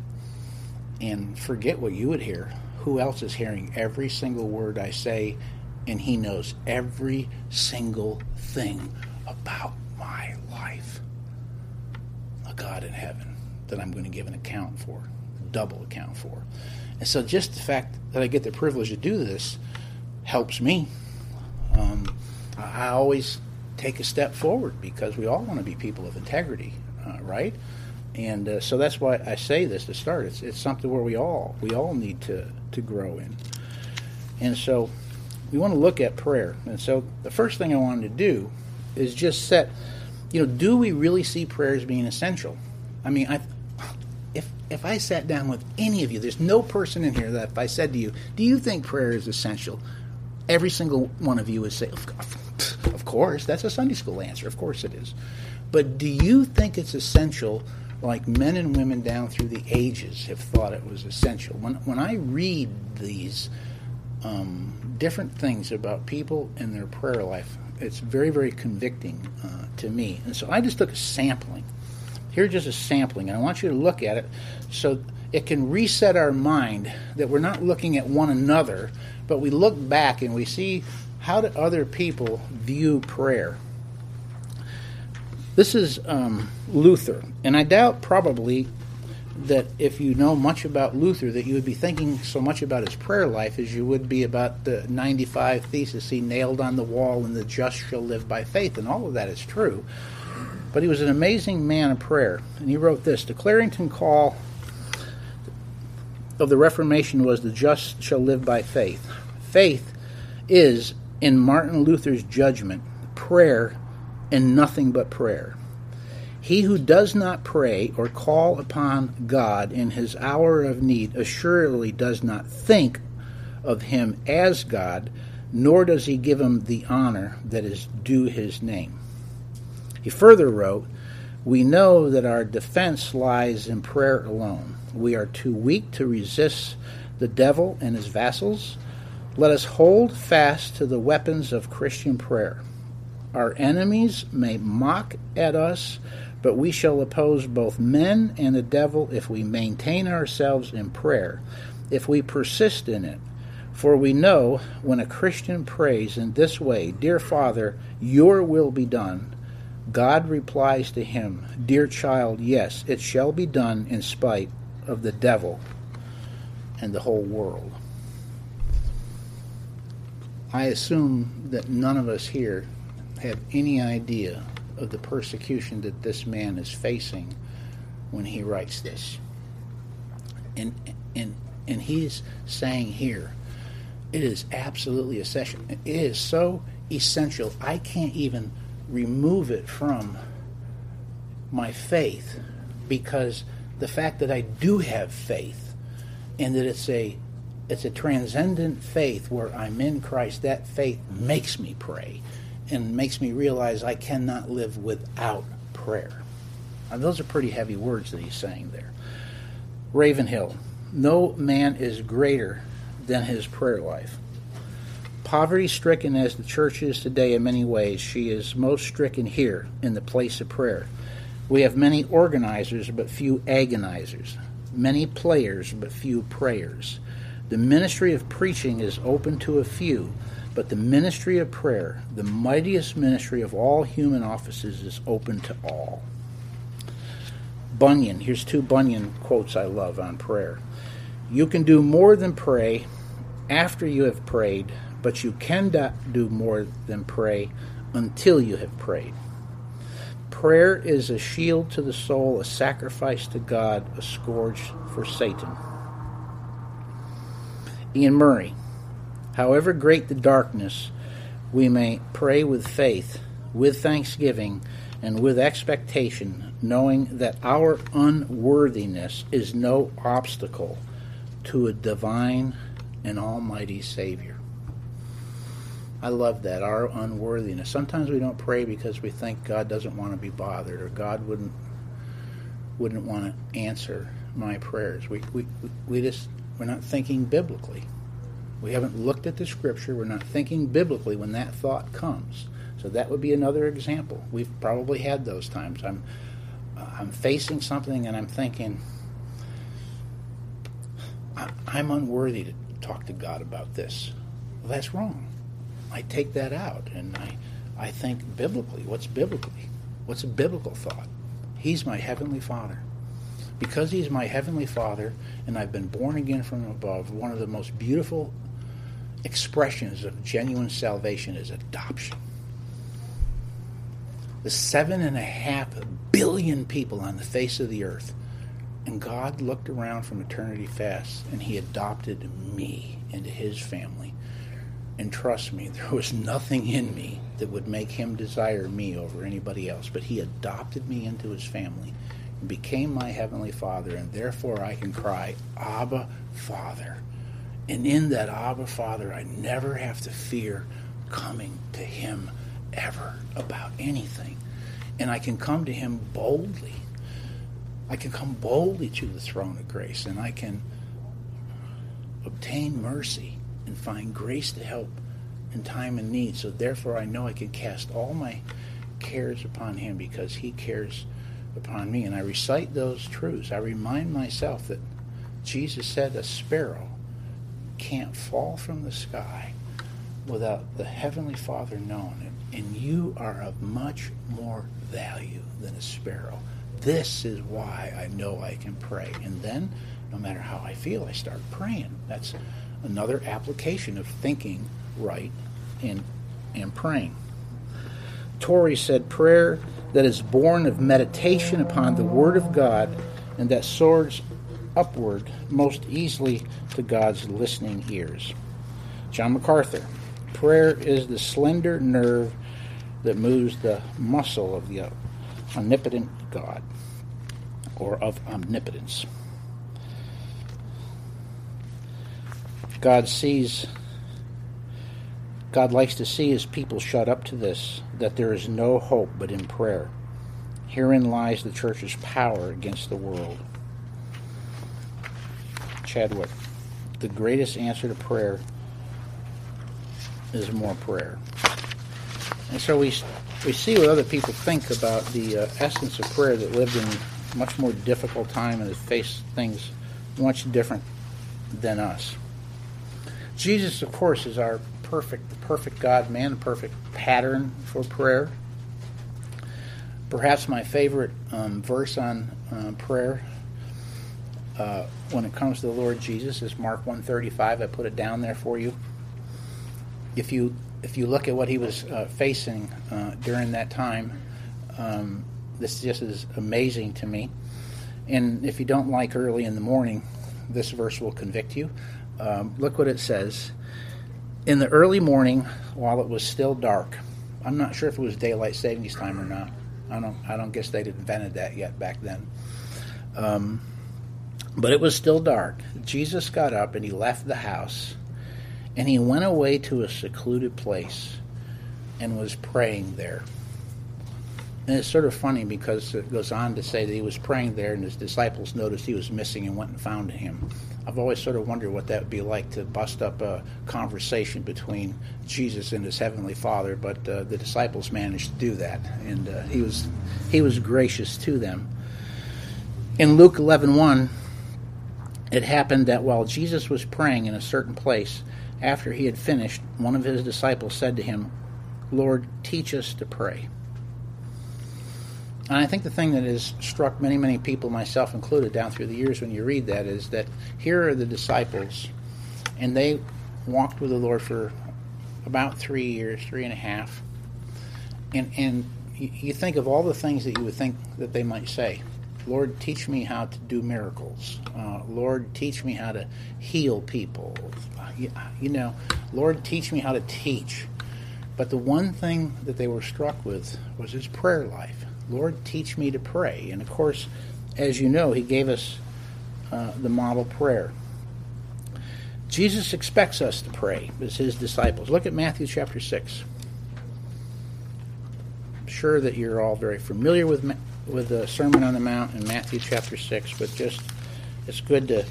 And forget what you would hear. Who else is hearing every single word I say and He knows every single thing about my life. A God in heaven that I'm going to give an account for, double account for. And so just the fact that I get the privilege to do this helps me. Um, I always take a step forward because we all want to be people of integrity, uh, right? And uh, so that's why I say this to start. It's, it's something where we all we all need to to grow in. And so we want to look at prayer. And so the first thing I wanted to do is just set, you know, do we really see prayer as being essential? I mean, I, if if I sat down with any of you, there's no person in here that if I said to you, "Do you think prayer is essential?" Every single one of you would say, "Of course." That's a Sunday school answer. Of course it is. But do you think it's essential? Like men and women down through the ages have thought it was essential. When when I read these um, different things about people and their prayer life. It's very, very convicting uh, to me. And so I just took a sampling. Here's just a sampling, and I want you to look at it so it can reset our mind that we're not looking at one another, but we look back and we see how do other people view prayer. This is um, Luther, and I doubt probably that if you know much about Luther, that you would be thinking so much about his prayer life as you would be about the 95 thesis he nailed on the wall and the just shall live by faith, and all of that is true. But he was an amazing man of prayer. And he wrote this The Clarington call of the Reformation was the just shall live by faith. Faith is, in Martin Luther's judgment, prayer and nothing but prayer. He who does not pray or call upon God in his hour of need assuredly does not think of him as God, nor does he give him the honor that is due his name. He further wrote, We know that our defense lies in prayer alone. We are too weak to resist the devil and his vassals. Let us hold fast to the weapons of Christian prayer. Our enemies may mock at us but we shall oppose both men and the devil if we maintain ourselves in prayer, if we persist in it. For we know when a Christian prays in this way, Dear Father, your will be done, God replies to him, Dear child, yes, it shall be done in spite of the devil and the whole world. I assume that none of us here have any idea of the persecution that this man is facing when he writes this. And and and he's saying here, it is absolutely essential. It is so essential. I can't even remove it from my faith because the fact that I do have faith and that it's a it's a transcendent faith where I'm in Christ, that faith makes me pray and makes me realize I cannot live without prayer. Now, those are pretty heavy words that he's saying there. Ravenhill, no man is greater than his prayer life. Poverty stricken as the church is today in many ways, she is most stricken here in the place of prayer. We have many organizers, but few agonizers, many players, but few prayers. The ministry of preaching is open to a few, but the ministry of prayer, the mightiest ministry of all human offices, is open to all. Bunyan, here's two Bunyan quotes I love on prayer. You can do more than pray after you have prayed, but you cannot do more than pray until you have prayed. Prayer is a shield to the soul, a sacrifice to God, a scourge for Satan. Iain Murray, However great the darkness, we may pray with faith, with thanksgiving, and with expectation, knowing that our unworthiness is no obstacle to a divine and almighty Savior. I love that, our unworthiness. Sometimes we don't pray because we think God doesn't want to be bothered or God wouldn't wouldn't want to answer my prayers. We, we, we just we're not thinking biblically. We haven't looked at the scripture. We're not thinking biblically when that thought comes. So that would be another example. We've probably had those times. I'm I'm facing something and I'm thinking I'm unworthy to talk to God about this. Well, that's wrong. I take that out and I I think biblically. What's biblically? What's a biblical thought? He's my heavenly Father. Because he's my heavenly Father and I've been born again from above, one of the most beautiful expressions of genuine salvation is adoption. The seven and a half billion people on the face of the earth. And God looked around from eternity past and He adopted me into His family. And trust me, there was nothing in me that would make Him desire me over anybody else. But He adopted me into His family and became my Heavenly Father. And therefore I can cry, Abba, Father. And in that Abba Father, I never have to fear coming to Him ever about anything. And I can come to Him boldly. I can come boldly to the throne of grace and I can obtain mercy and find grace to help in time of need. So therefore, I know I can cast all my cares upon Him because He cares upon me. And I recite those truths. I remind myself that Jesus said, A sparrow can't fall from the sky without the Heavenly Father knowing it. And you are of much more value than a sparrow. This is why I know I can pray. And then, no matter how I feel, I start praying. That's another application of thinking right and, and praying. Torrey said, Prayer that is born of meditation upon the Word of God and that soars upward most easily to God's listening ears. John MacArthur. Prayer is the slender nerve that moves the muscle of the omnipotent God or of omnipotence. God sees God likes to see his people shut up to this, that there is no hope but in prayer. Herein lies the church's power against the world. Chadwick, the greatest answer to prayer is more prayer. And so we, we see what other people think about the uh, essence of prayer that lived in much more difficult time and has faced things much different than us. Jesus, of course, is our perfect, perfect God man, perfect pattern for prayer. Perhaps my favorite um, verse on uh, prayer uh, when it comes to the Lord Jesus is Mark 135. I put it down there for you. If you if you look at what he was uh, facing uh, during that time, um, this just is amazing to me. And if you don't like early in the morning, this verse will convict you. Um, look what it says in the early morning while it was still dark. I'm not sure if it was daylight savings time or not. I don't. I don't guess they'd invented that yet back then. Um, but it was still dark. Jesus got up and he left the house, and he went away to a secluded place, and was praying there. And it's sort of funny because it goes on to say that he was praying there, and his disciples noticed he was missing and went and found him. I've always sort of wondered what that would be like to bust up a conversation between Jesus and his heavenly Father, but uh, the disciples managed to do that, and uh, he was he was gracious to them. In Luke 11:1, it happened that while Jesus was praying in a certain place, after he had finished, one of his disciples said to him, "Lord, teach us to pray." And I think the thing that has struck many, many people, myself included, down through the years when you read that is that here are the disciples, and they walked with the Lord for about three years, three and a half. And, and you think of all the things that you would think that they might say. Lord, teach me how to do miracles. Uh, Lord, teach me how to heal people. You, you know, Lord, teach me how to teach. But the one thing that they were struck with was his prayer life. Lord, teach me to pray. And of course, as you know, he gave us uh, the model prayer. Jesus expects us to pray as his disciples. Look at Matthew chapter 6. I'm sure that you're all very familiar with, with the Sermon on the Mount in Matthew chapter 6, but just it's good to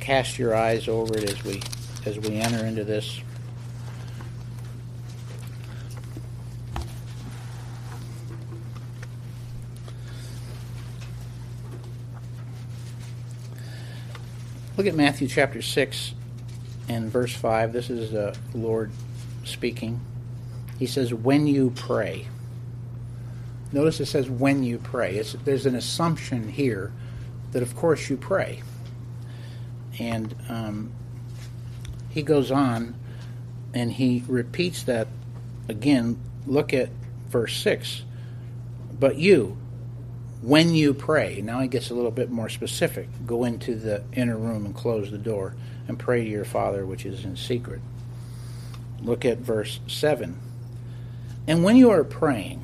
cast your eyes over it as we as we enter into this Look at Matthew chapter 6 and verse 5. This is the Lord speaking. He says, When you pray. Notice it says, When you pray. It's, there's an assumption here that, of course, you pray. And um, he goes on and he repeats that again. Look at verse 6. But you, when you pray, now he gets a little bit more specific. Go into the inner room and close the door and pray to your Father which is in secret. Look at verse 7. And when you are praying,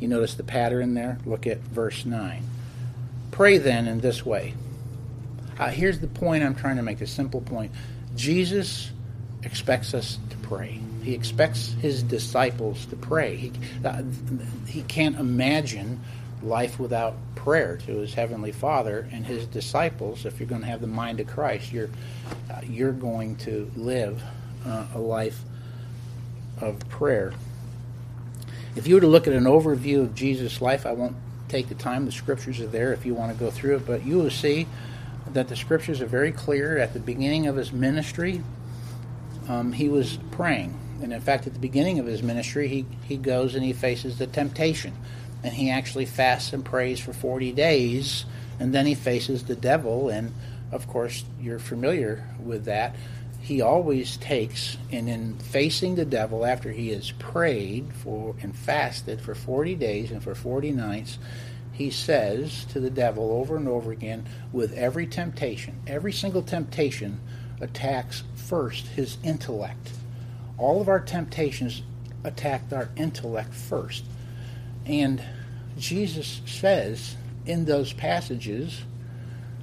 you notice the pattern there? Look at verse 9. Pray then in this way. Uh, here's the point I'm trying to make, a simple point. Jesus expects us to pray. He expects his disciples to pray. He, uh, he can't imagine life without prayer to his heavenly Father and his disciples. If you're going to have the mind of Christ, you're uh, you're going to live uh, a life of prayer. If you were to look at an overview of Jesus' life, I won't take the time. The scriptures are there if you want to go through it, but you will see that the scriptures are very clear. At the beginning of his ministry, um, he was praying. And in fact, at the beginning of his ministry, he, he goes and he faces the temptation. And he actually fasts and prays for 40 days. And then he faces the devil. And of course, you're familiar with that. He always takes and in facing the devil after he has prayed for and fasted for 40 days and for 40 nights he says to the devil over and over again with every temptation every single temptation attacks first his intellect. All of our temptations attacked our intellect first. And jesus says in those passages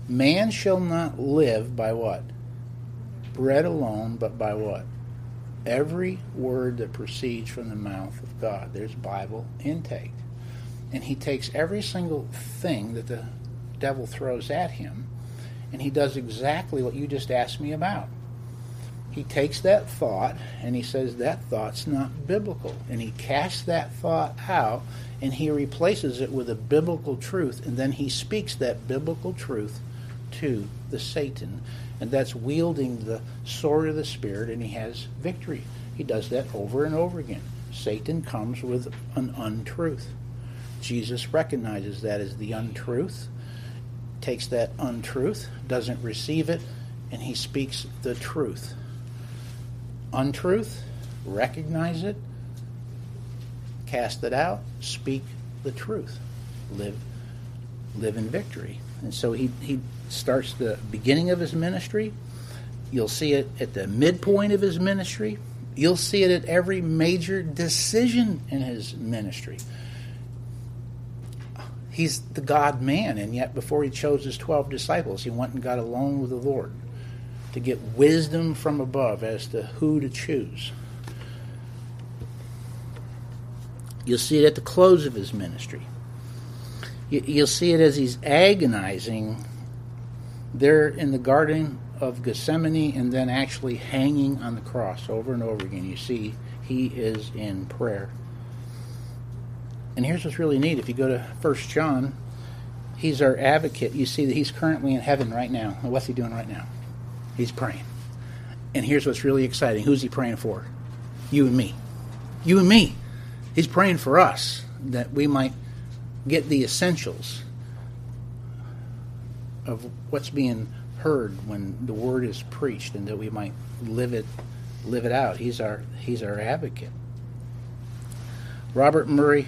man shall not live by what bread alone, but by what? Every word that proceeds from the mouth of God. There's Bible intake. And he takes every single thing that the devil throws at him, and he does exactly what you just asked me about. He takes that thought and he says that thought's not biblical. And he casts that thought out and he replaces it with a biblical truth, and then he speaks that biblical truth to the Satan and that's wielding the sword of the Spirit, and he has victory. He does that over and over again. Satan comes with an untruth. Jesus recognizes that as the untruth, takes that untruth, doesn't receive it, and he speaks the truth. Untruth, recognize it, cast it out, speak the truth. Live live in victory. And so he, he starts the beginning of his ministry. You'll see it at the midpoint of his ministry. You'll see it at every major decision in his ministry. He's the God man, and yet before he chose his 12 disciples, he went and got alone with the Lord to get wisdom from above as to who to choose. You'll see it at the close of his ministry. You'll see it as he's agonizing there in the Garden of Gethsemane and then actually hanging on the cross over and over again. You see, he is in prayer. And here's what's really neat. If you go to First John, he's our advocate. You see that he's currently in heaven right now. What's he doing right now? He's praying. And here's what's really exciting. Who's he praying for? You and me. You and me. He's praying for us that we might get the essentials of what's being heard when the word is preached and that we might live it live it out. He's our he's our advocate. Robert Murray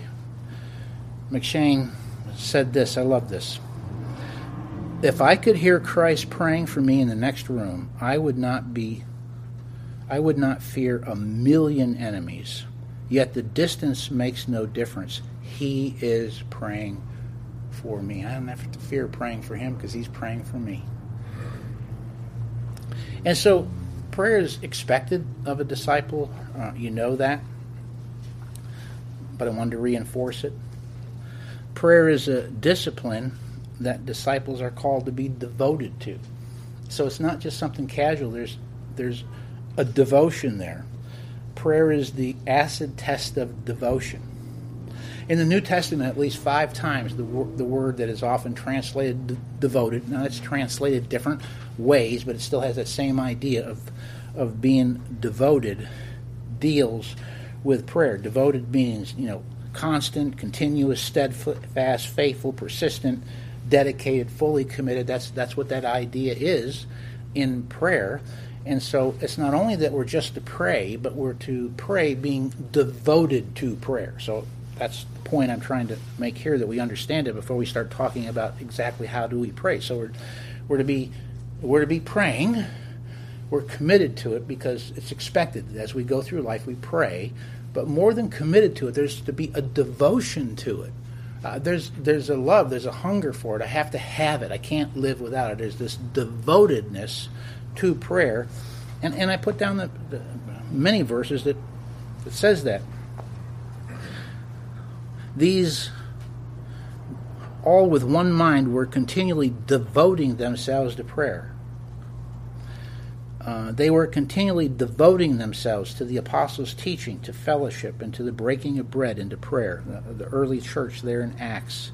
M'Cheyne said this, I love this. If I could hear Christ praying for me in the next room, I would not be I would not fear a million enemies. Yet the distance makes no difference. He is praying for me. I don't have to fear praying for him because he's praying for me. And so, prayer is expected of a disciple. Uh, you know that. But I wanted to reinforce it. Prayer is a discipline that disciples are called to be devoted to. So it's not just something casual. There's there's a devotion there. Prayer is the acid test of devotion. In the New Testament, at least five times, the, the word that is often translated devoted, now it's translated different ways, but it still has that same idea of, of being devoted, deals with prayer. Devoted means, you know, constant, continuous, steadfast, faithful, persistent, dedicated, fully committed. That's, that's what that idea is in prayer. And so it's not only that we're just to pray, but we're to pray being devoted to prayer. So that's the point I'm trying to make here that we understand it before we start talking about exactly how do we pray. So we're we're to be we're to be praying. We're committed to it because it's expected that as we go through life we pray. But more than committed to it, there's to be a devotion to it. Uh, there's there's a love, there's a hunger for it. I have to have it. I can't live without it. There's this devotedness to prayer, and and I put down the, the many verses that that says that these, all with one mind, were continually devoting themselves to prayer. Uh, they were continually devoting themselves to the apostles' teaching, to fellowship, and to the breaking of bread and to prayer. The, the early church there in Acts.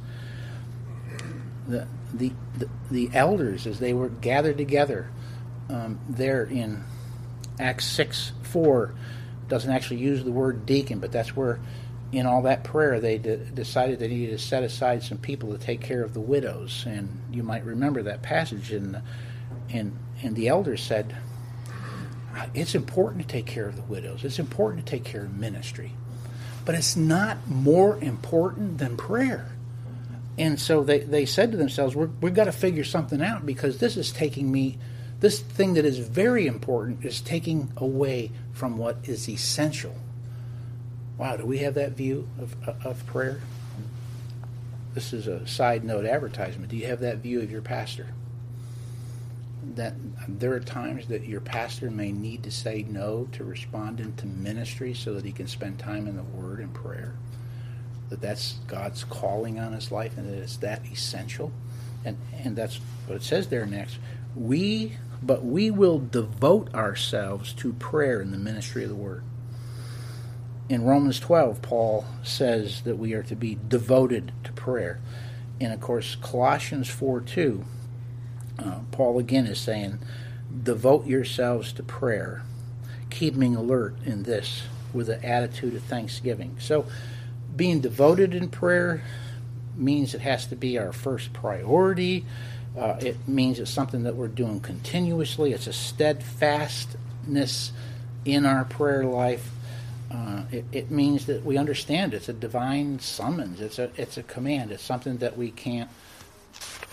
The, the, the, the, elders, as they were gathered together um, there in Acts 6 4, doesn't actually use the word deacon, but that's where in all that prayer, they de- decided they needed to set aside some people to take care of the widows. And you might remember that passage. And and and the elders said, It's important to take care of the widows. It's important to take care of ministry. But it's not more important than prayer. And so they, they said to themselves, We're, We've got to figure something out because this is taking me, this thing that is very important is taking away from what is essential. Wow, do we have that view of, of prayer? This is a side note advertisement. Do you have that view of your pastor? That there are times that your pastor may need to say no to respond into ministry so that he can spend time in the Word and prayer that that's God's calling on his life and that it's that essential. And and that's what it says there next. We but we will devote ourselves to prayer in the ministry of the word. In Romans 12, Paul says that we are to be devoted to prayer. And of course, Colossians 4 2, uh, Paul again is saying, devote yourselves to prayer, keeping alert in this with an attitude of thanksgiving. So, being devoted in prayer means it has to be our first priority. Uh, it means it's something that we're doing continuously. It's a steadfastness in our prayer life. Uh, it, it, means that we understand it's a divine summons. It's a it's a command. It's something that we can't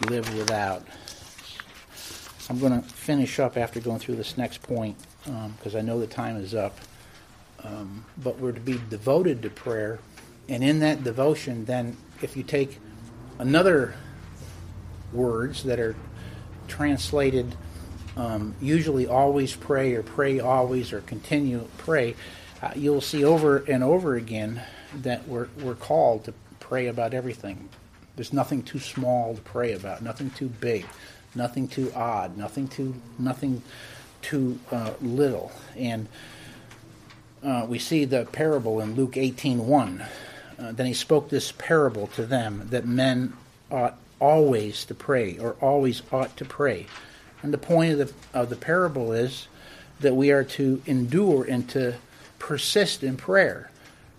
live without. I'm going to finish up after going through this next point because um, I know the time is up. Um, but we're to be devoted to prayer and in that devotion, then if you take another words that are translated um, usually always pray or pray always or continue pray, uh, you'll see over and over again that we're, we're called to pray about everything. There's nothing too small to pray about, nothing too big, nothing too odd, nothing too nothing too uh, little. And uh, we see the parable in Luke 18:1 uh, then he spoke this parable to them that men ought always to pray, or always ought to pray. And the point of the, of the parable is that we are to endure and to persist in prayer.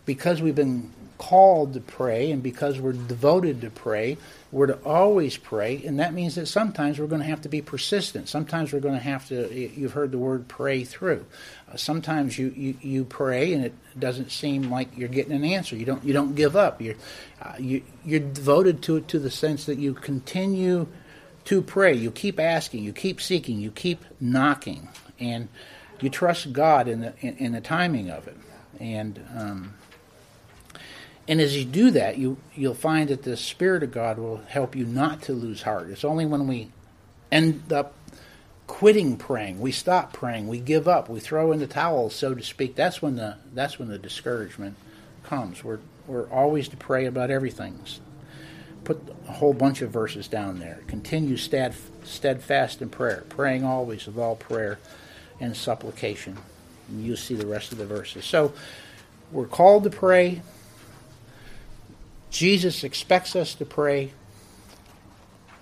Because we've been called to pray and because we're devoted to pray, we're to always pray, and that means that sometimes we're going to have to be persistent. Sometimes we're going to have to, you've heard the word pray through. Uh, sometimes you, you, you, pray and it doesn't seem like you're getting an answer. You don't, you don't give up. You're, uh, you, you're devoted to it to the sense that you continue to pray. You keep asking, you keep seeking, you keep knocking, and you trust God in the, in, in the timing of it. And, um, and as you do that, you you'll find that the Spirit of God will help you not to lose heart. It's only when we end up quitting praying, we stop praying, we give up, we throw in the towel, so to speak. That's when the that's when the discouragement comes. We're we're always to pray about everything. Put a whole bunch of verses down there. Continue steadfast in prayer, praying always with all prayer and supplication. And you'll see the rest of the verses. So we're called to pray Jesus expects us to pray.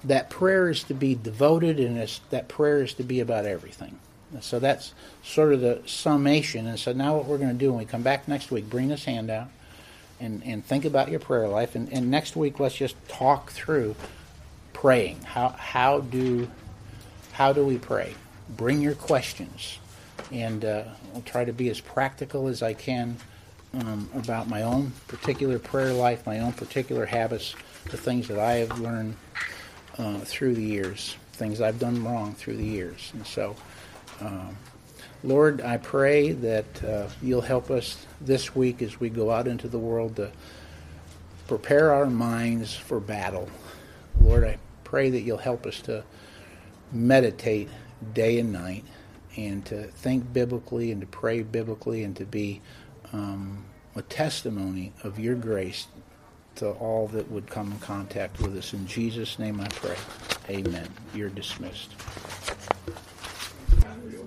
That prayer is to be devoted, and that prayer is to be about everything. so that's sort of the summation. And so now what we're going to do when we come back next week, bring this handout and, and think about your prayer life. And, and next week, let's just talk through praying. How, how, do, how do we pray? Bring your questions. And uh, I'll try to be as practical as I can um, about my own particular prayer life, my own particular habits, the things that I have learned uh, through the years, things I've done wrong through the years. And so, um, Lord, I pray that uh, you'll help us this week as we go out into the world to prepare our minds for battle. Lord, I pray that you'll help us to meditate day and night and to think biblically and to pray biblically and to be um, a testimony of your grace to all that would come in contact with us. In Jesus' name I pray. Amen. You're dismissed.